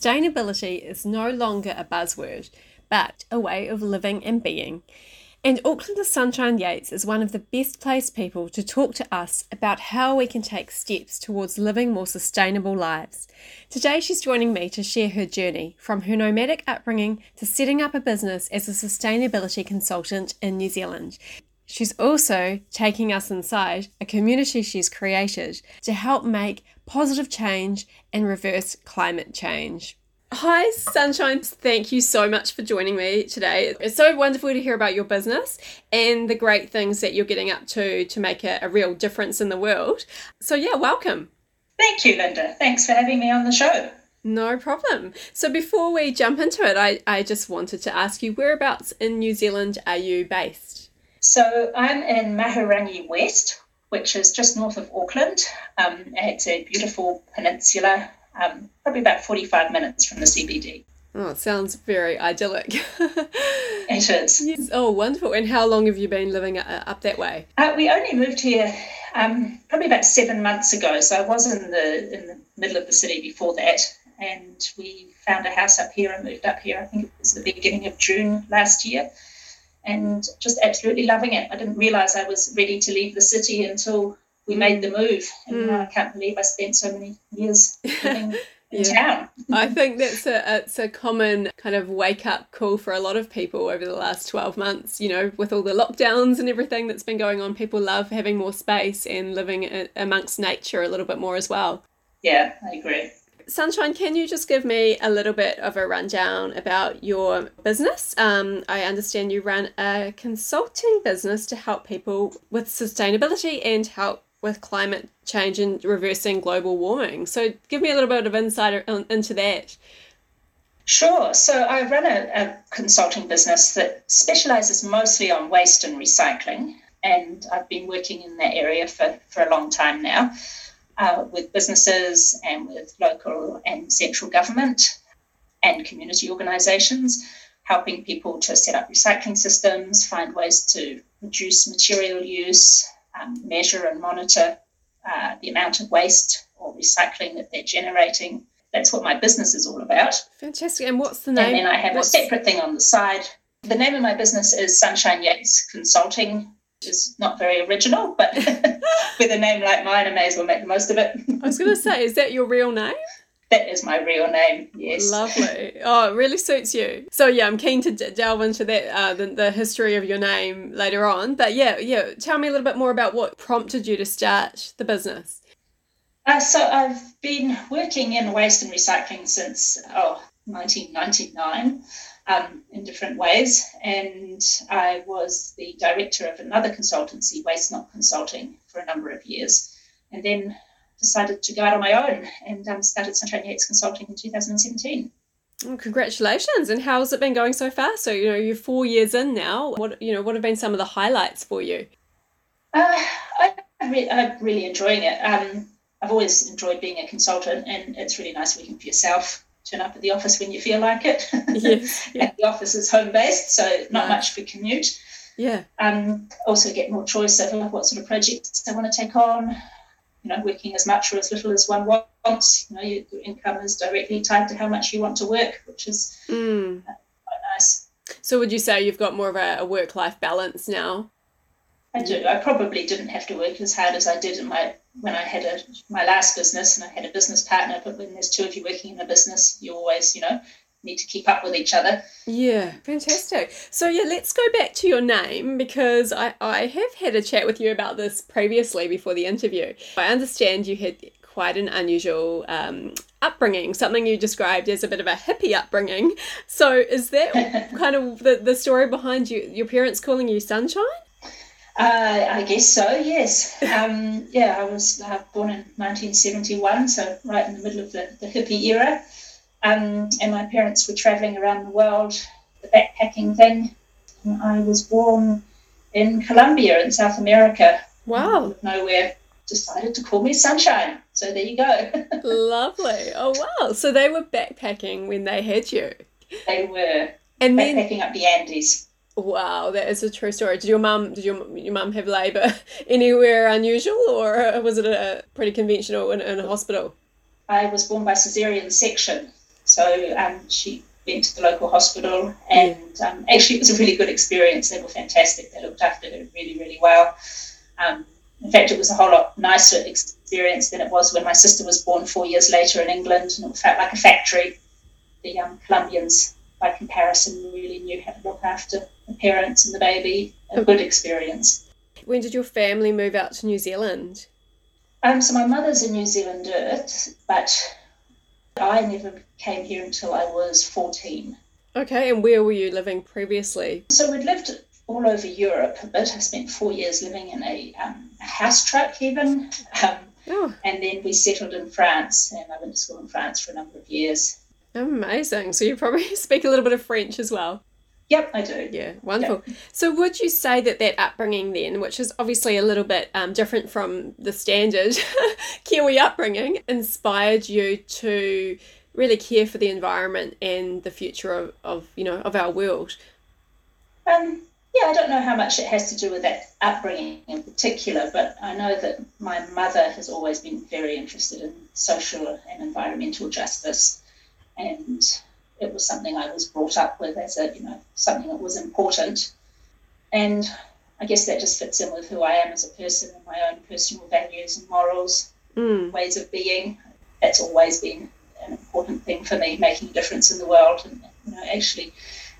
Sustainability is no longer a buzzword, but a way of living and being. And Aucklander Sunshine Yates is one of the best placed people to talk to us about how we can take steps towards living more sustainable lives. Today, she's joining me to share her journey from her nomadic upbringing to setting up a business as a sustainability consultant in New Zealand. She's also taking us inside a community she's created to help make positive change and reverse climate change. Hi, Sunshine. Thank you so much for joining me today. It's so wonderful to hear about your business and the great things that you're getting up to to make a, a real difference in the world. So, yeah, welcome. Thank you, Linda. Thanks for having me on the show. No problem. So, before we jump into it, I, I just wanted to ask you whereabouts in New Zealand are you based? So I'm in Mahurangi West, which is just north of Auckland. Um, it's a beautiful peninsula, um, probably about 45 minutes from the CBD. Oh, it sounds very idyllic. it is. Yes. Oh, wonderful. And how long have you been living uh, up that way? Uh, we only moved here um, probably about seven months ago. So I was in the in the middle of the city before that, and we found a house up here and moved up here. I think it was the beginning of June last year and just absolutely loving it. I didn't realize I was ready to leave the city until we made the move. And mm. I can't believe I spent so many years living in town. I think that's a it's a common kind of wake up call for a lot of people over the last 12 months, you know, with all the lockdowns and everything that's been going on. People love having more space and living amongst nature a little bit more as well. Yeah, I agree. Sunshine, can you just give me a little bit of a rundown about your business? Um, I understand you run a consulting business to help people with sustainability and help with climate change and reversing global warming. So, give me a little bit of insight into that. Sure. So, I run a, a consulting business that specializes mostly on waste and recycling, and I've been working in that area for, for a long time now uh, with businesses and with local and central government and community organisations, helping people to set up recycling systems, find ways to reduce material use, um, measure and monitor uh, the amount of waste or recycling that they're generating. That's what my business is all about. Fantastic. And what's the name? And then I have what's... a separate thing on the side. The name of my business is Sunshine Yates Consulting is not very original, but with a name like mine, I may as well make the most of it. I was going to say, is that your real name? That is my real name, yes. Lovely. Oh, it really suits you. So, yeah, I'm keen to d- delve into that, uh, the, the history of your name later on. But yeah, yeah, tell me a little bit more about what prompted you to start the business. Uh, so, I've been working in waste and recycling since, oh, 1999 um, in different ways. And I was the director of another consultancy, Waste Not Consulting, for a number of years. And then decided to go out on my own and um, started Sunshine Yates Consulting in 2017. Well, congratulations! And how's it been going so far? So you know you're four years in now. What you know? What have been some of the highlights for you? Uh, I, am really enjoying it. Um, I've always enjoyed being a consultant, and it's really nice working for yourself turn up at the office when you feel like it. Yes, yeah. the office is home based, so not right. much for commute. Yeah. Um, also get more choice over what sort of projects I want to take on. You know, working as much or as little as one wants. You know, your, your income is directly tied to how much you want to work, which is mm. quite nice. So, would you say you've got more of a, a work life balance now? I do. I probably didn't have to work as hard as I did in my when I had a my last business and I had a business partner. But when there's two of you working in a business, you always, you know, need to keep up with each other. Yeah, fantastic. So yeah, let's go back to your name because I, I have had a chat with you about this previously before the interview. I understand you had quite an unusual um, upbringing, something you described as a bit of a hippie upbringing. So is that kind of the, the story behind you your parents calling you sunshine? Uh, I guess so, yes. Um, yeah, I was uh, born in 1971, so right in the middle of the, the hippie era. Um, and my parents were traveling around the world, the backpacking thing. And I was born in Colombia in South America. Wow. Nowhere decided to call me Sunshine. So there you go. Lovely. Oh, wow. So they were backpacking when they had you. They were. And backpacking then, up the Andes. Wow, that is a true story. Did your mum did your your mum have labour anywhere unusual, or was it a pretty conventional in, in a hospital? I was born by cesarean section, So um, she went to the local hospital, and um, actually, it was a really good experience. They were fantastic. They looked after her really, really well. Um, in fact, it was a whole lot nicer experience than it was when my sister was born four years later in England, and it felt like a factory. The Colombians, by comparison, really knew how to look after the parents and the baby. A good experience. When did your family move out to New Zealand? Um, so my mother's a New Zealander, but I never came here until I was 14. Okay, and where were you living previously? So we'd lived all over Europe a bit. I spent four years living in a, um, a house truck, even. Um, oh. And then we settled in France, and I went to school in France for a number of years. Amazing. So you probably speak a little bit of French as well. Yep, I do. Yeah, wonderful. Yep. So, would you say that that upbringing then, which is obviously a little bit um, different from the standard Kiwi upbringing, inspired you to really care for the environment and the future of, of you know of our world? Um, yeah, I don't know how much it has to do with that upbringing in particular, but I know that my mother has always been very interested in social and environmental justice, and it was something I was brought up with as a, you know, something that was important. And I guess that just fits in with who I am as a person and my own personal values and morals, mm. ways of being. That's always been an important thing for me, making a difference in the world and you know, actually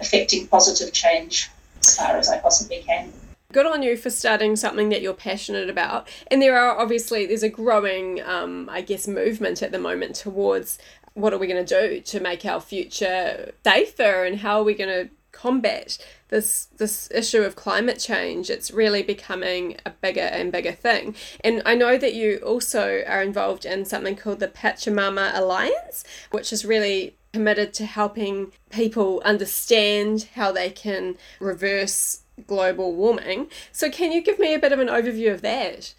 affecting positive change as far as I possibly can. Good on you for starting something that you're passionate about. And there are obviously there's a growing, um, I guess, movement at the moment towards what are we going to do to make our future safer and how are we going to combat this this issue of climate change? It's really becoming a bigger and bigger thing. And i know that you also are involved in something called the pachamama alliance which is really committed to helping people understand how they can reverse global warming. So can you give me a bit of an overview of that?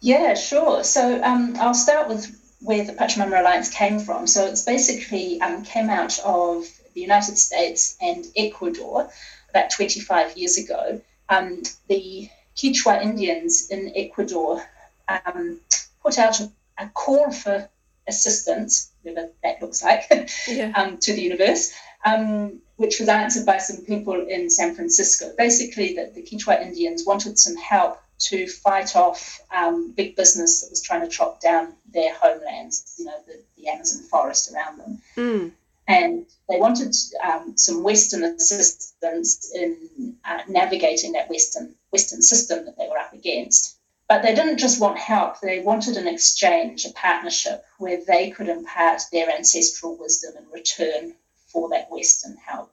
Yeah sure. So um, i'll start with where the Pachamama Alliance came from. So it's basically um, came out of the United States and Ecuador about 25 years ago. Um, the Quechua Indians in Ecuador um, put out a, a, call for assistance, whatever that looks like, yeah. Um, to the universe, um, which was answered by some people in San Francisco. Basically, that the Quechua Indians wanted some help to fight off um, big business that was trying to chop down their homelands, you know, the, the Amazon forest around them. Mm. And they wanted um, some Western assistance in uh, navigating that Western Western system that they were up against. But they didn't just want help; they wanted an exchange, a partnership where they could impart their ancestral wisdom in return for that Western help.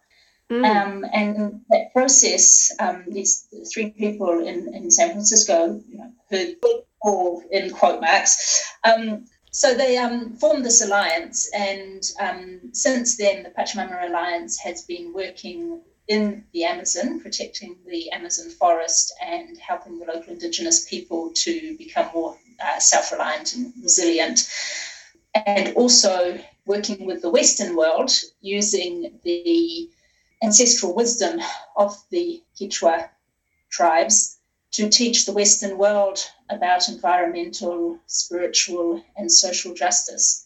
Mm. Um, and that process, um, these three people in, in San Francisco you know, heard all in quote marks. Um, so they um, formed this alliance, and um, since then, the Pachamama Alliance has been working in the Amazon, protecting the Amazon forest and helping the local indigenous people to become more uh, self reliant and resilient. And also working with the Western world using the ancestral wisdom of the Quechua tribes to teach the Western world about environmental, spiritual, and social justice.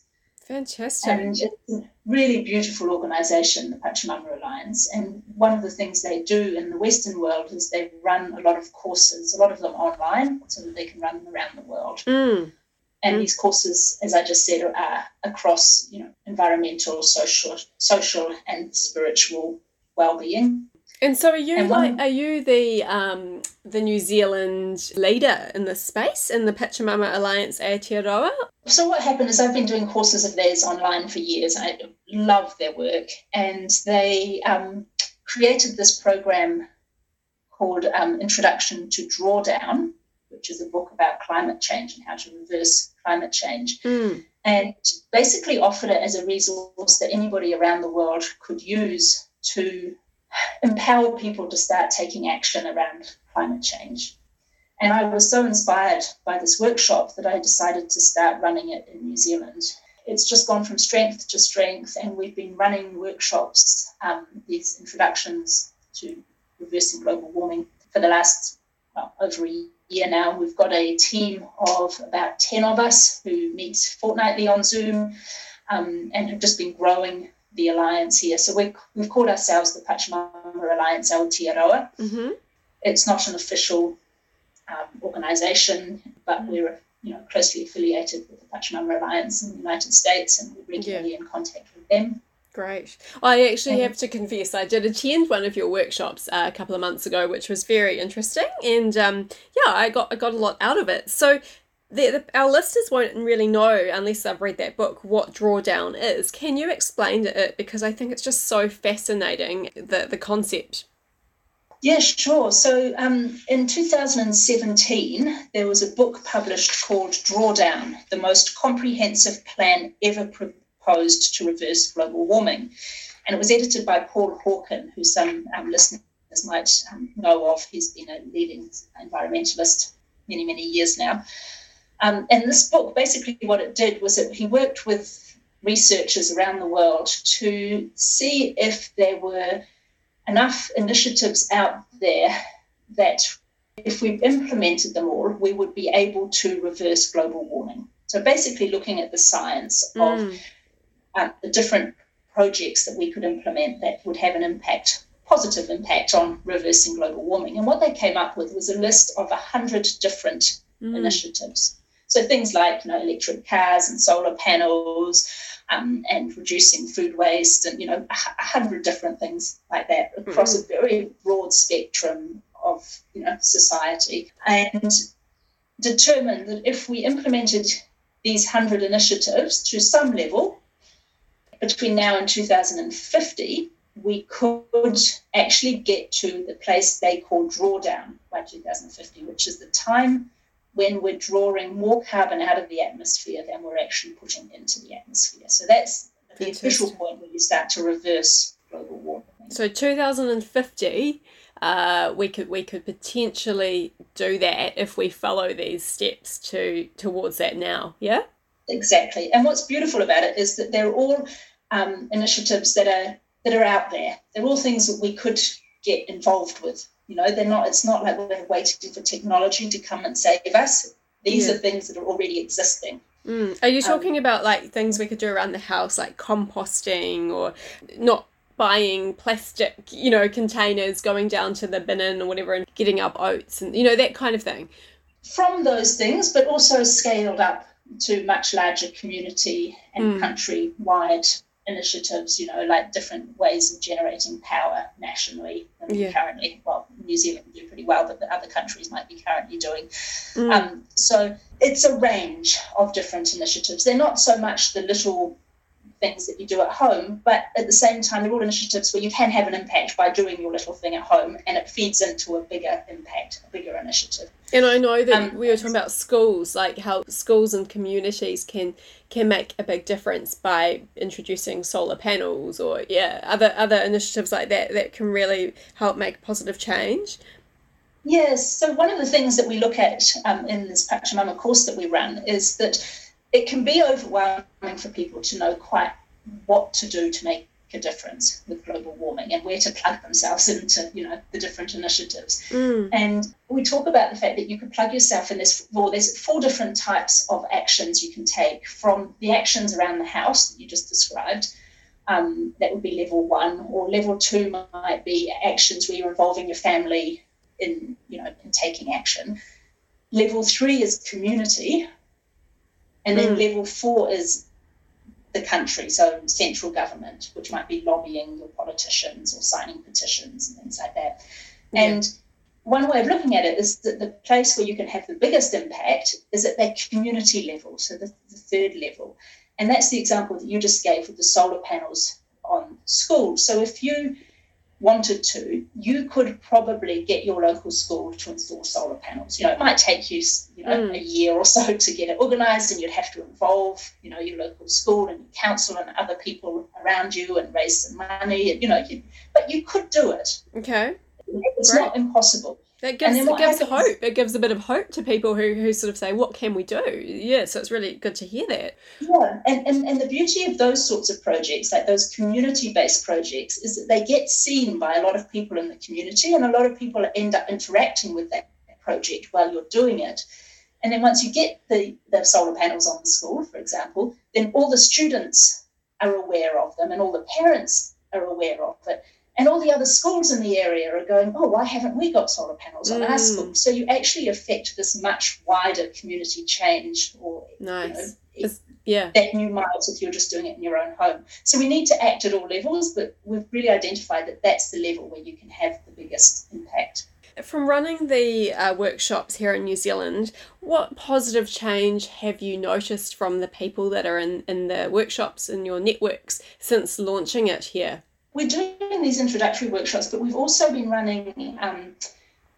Fantastic. And it's a really beautiful organization, the Pachamama Alliance. And one of the things they do in the Western world is they run a lot of courses, a lot of them online, so that they can run them around the world. Mm. And mm. these courses, as I just said, are across you know environmental, social, social, and spiritual well-being. And so, are you like are you the um, the New Zealand leader in this space in the Pachamama Alliance Aotearoa? So what happened is I've been doing courses of theirs online for years. I love their work, and they um, created this program called um, Introduction to Drawdown, which is a book about climate change and how to reverse climate change. Mm. And basically offered it as a resource that anybody around the world could use to empower people to start taking action around climate change. And I was so inspired by this workshop that I decided to start running it in New Zealand. It's just gone from strength to strength, and we've been running workshops, um, these introductions to reversing global warming for the last well, over a year now. We've got a team of about 10 of us who meet fortnightly on Zoom um, and have just been growing the alliance here. So we, we've called ourselves the Pachamama Alliance Aotearoa. Mm-hmm. It's not an official um, organisation, but mm-hmm. we're you know closely affiliated with the Pachamama Alliance in the United States, and we're regularly yeah. in contact with them. Great. I actually have to confess, I did attend one of your workshops uh, a couple of months ago, which was very interesting, and um, yeah, I got I got a lot out of it. So the, the, our listeners won't really know unless they've read that book what drawdown is. Can you explain it? Because I think it's just so fascinating the the concept. Yeah, sure. So um, in 2017, there was a book published called Drawdown, the most comprehensive plan ever proposed to reverse global warming. And it was edited by Paul Hawken, who some um, listeners might um, know of. He's been a leading environmentalist many, many years now. Um, and this book, basically, what it did was that he worked with researchers around the world to see if there were enough initiatives out there that if we implemented them all, we would be able to reverse global warming. So basically, looking at the science mm. of uh, the different projects that we could implement that would have an impact, positive impact on reversing global warming. And what they came up with was a list of 100 different mm. initiatives. So things like you know electric cars and solar panels, um, and reducing food waste, and you know a, hundred different things like that across mm-hmm. a very broad spectrum of you know society, and determined that if we implemented these hundred initiatives to some level between now and 2050, we could actually get to the place they call drawdown by 2050, which is the time when we're drawing more carbon out of the atmosphere than we're actually putting into the atmosphere. So that's the official point where you start to reverse global warming. So 2050, uh, we could we could potentially do that if we follow these steps to towards that now. Yeah. Exactly. And what's beautiful about it is that they're all um, initiatives that are that are out there. They're all things that we could get involved with. You know, they're not. It's not like we're waiting for technology to come and save us. These yeah. are things that are already existing. Mm. Are you um, talking um, about like things we could do around the house, like composting, or not buying plastic, you know, containers, going down to the bin or whatever, and getting up oats, and you know that kind of thing? From those things, but also scaled up to much larger community and mm. country wide initiatives, you know, like different ways of generating power nationally yeah. currently, well, New Zealand do pretty well, but the other countries might be currently doing. Mm. Um, so it's a range of different initiatives. They're not so much the little things that you do at home, but at the same time, they're all initiatives where you can have an impact by doing your little thing at home and it feeds into a bigger impact, a bigger initiative. And I know that um, we were talking about schools, like how schools and communities can can make a big difference by introducing solar panels or yeah, other other initiatives like that that can really help make positive change. Yes, so one of the things that we look at um, in this Pachamama course that we run is that it can be overwhelming for people to know quite what to do to make a difference with global warming and where to plug themselves into you know the different initiatives mm. and we talk about the fact that you can plug yourself in this well there's four different types of actions you can take from the actions around the house that you just described um, that would be level one or level two might be actions where you're involving your family in you know in taking action level three is community and then mm. level four is the country, so central government, which might be lobbying your politicians or signing petitions and things like that. Yeah. And one way of looking at it is that the place where you can have the biggest impact is at that community level, so the, the third level. And that's the example that you just gave with the solar panels on schools. So if you wanted to, you could probably get your local school to install solar panels. You know, it might take you, you know, mm. a year or so to get it organised, and you'd have to involve, you know, your local school and your council and other people around you and raise some money. And, you know, you, but you could do it. Okay. It's Great. not impossible. That gives, it gives happens, hope. It gives a bit of hope to people who, who sort of say, what can we do? Yeah, so it's really good to hear that. Yeah, and, and, and the beauty of those sorts of projects, like those community based projects, is that they get seen by a lot of people in the community, and a lot of people end up interacting with that project while you're doing it. And then once you get the, the solar panels on the school, for example, then all the students are aware of them and all the parents are aware of it. And all the other schools in the area are going, oh, why haven't we got solar panels on mm. our school? So you actually affect this much wider community change or nice. You know, yeah. that new miles if you're just doing it in your own home. So we need to act at all levels, but we've really identified that that's the level where you can have the biggest impact. From running the uh, workshops here in New Zealand, what positive change have you noticed from the people that are in, in the workshops in your networks since launching it here? We're doing these introductory workshops, but we've also been running um,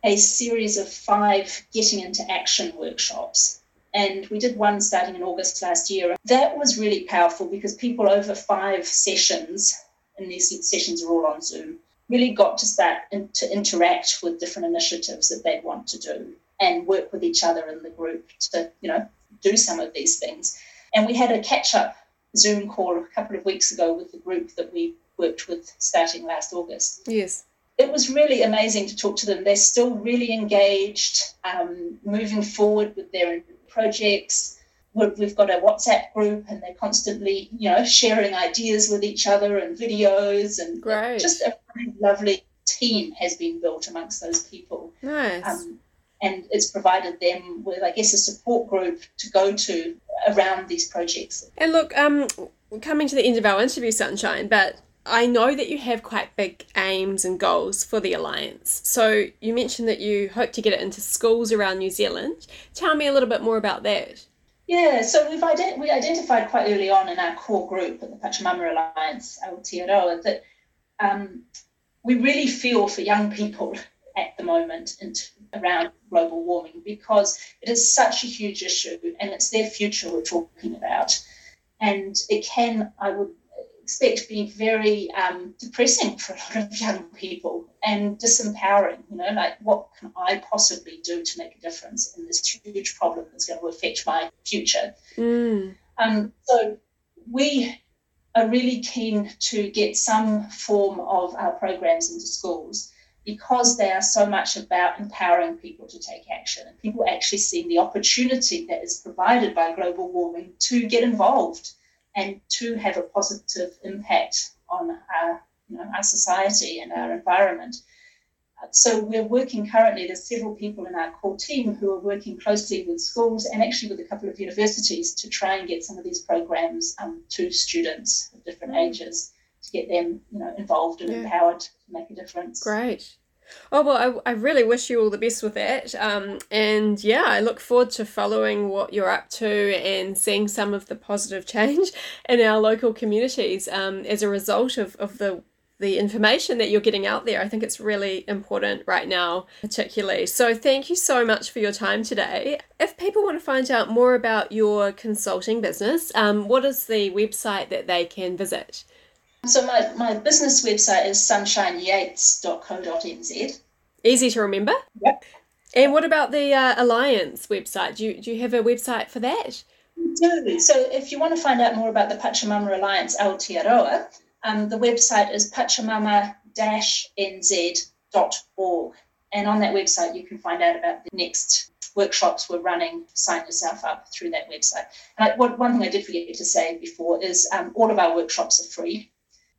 a series of five getting into action workshops. And we did one starting in August last year. That was really powerful because people over five sessions, and these sessions are all on Zoom, really got to start in, to interact with different initiatives that they want to do and work with each other in the group to, you know, do some of these things. And we had a catch up Zoom call a couple of weeks ago with the group that we worked with starting last August. Yes. It was really amazing to talk to them. They're still really engaged, um, moving forward with their projects. We've got a WhatsApp group, and they're constantly, you know, sharing ideas with each other and videos, and Great. just a really lovely team has been built amongst those people. Nice. Um, and it's provided them with, I guess, a support group to go to around these projects. And look, um, we're coming to the end of our interview, Sunshine, but I know that you have quite big aims and goals for the Alliance. So you mentioned that you hope to get it into schools around New Zealand. Tell me a little bit more about that. Yeah, so we've ident- we identified quite early on in our core group at the Pachamama Alliance, Aotearoa, that um, we really feel for young people at the moment and around global warming because it is such a huge issue and it's their future we're talking about. And it can, I would expect to be very um, depressing for a lot of young people and disempowering. You know, like what can I possibly do to make a difference in this huge problem that's going to affect my future? Mm. Um, so we are really keen to get some form of our programs into schools because they are so much about empowering people to take action and people actually seeing the opportunity that is provided by global warming to get involved and to have a positive impact on our, you know, our society and our environment. So we're working currently, there's several people in our core team who are working closely with schools and actually with a couple of universities to try and get some of these programs um, to students of different mm. ages to get them, you know, involved and yeah. empowered to make a difference. Great. Oh, well, I, I really wish you all the best with that. Um, and yeah, I look forward to following what you're up to and seeing some of the positive change in our local communities um, as a result of, of the the information that you're getting out there. I think it's really important right now, particularly. So, thank you so much for your time today. If people want to find out more about your consulting business, um, what is the website that they can visit? So my, my business website is sunshineyates.co.nz. Easy to remember. Yep. And what about the uh, Alliance website? Do you, do you have a website for that? We do. So if you want to find out more about the Pachamama Alliance Aotearoa, um, the website is pachamama-nz.org. And on that website, you can find out about the next workshops we're running. Sign yourself up through that website. And I, what, one thing I did forget to say before is um, all of our workshops are free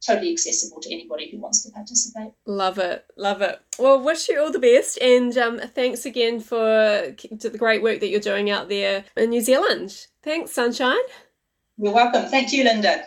totally accessible to anybody who wants to participate. Love it, love it. Well, wish you all the best, and um, thanks again for the great work that you're doing out there in New Zealand. Thanks, Sunshine. You're welcome. Thank you, Linda.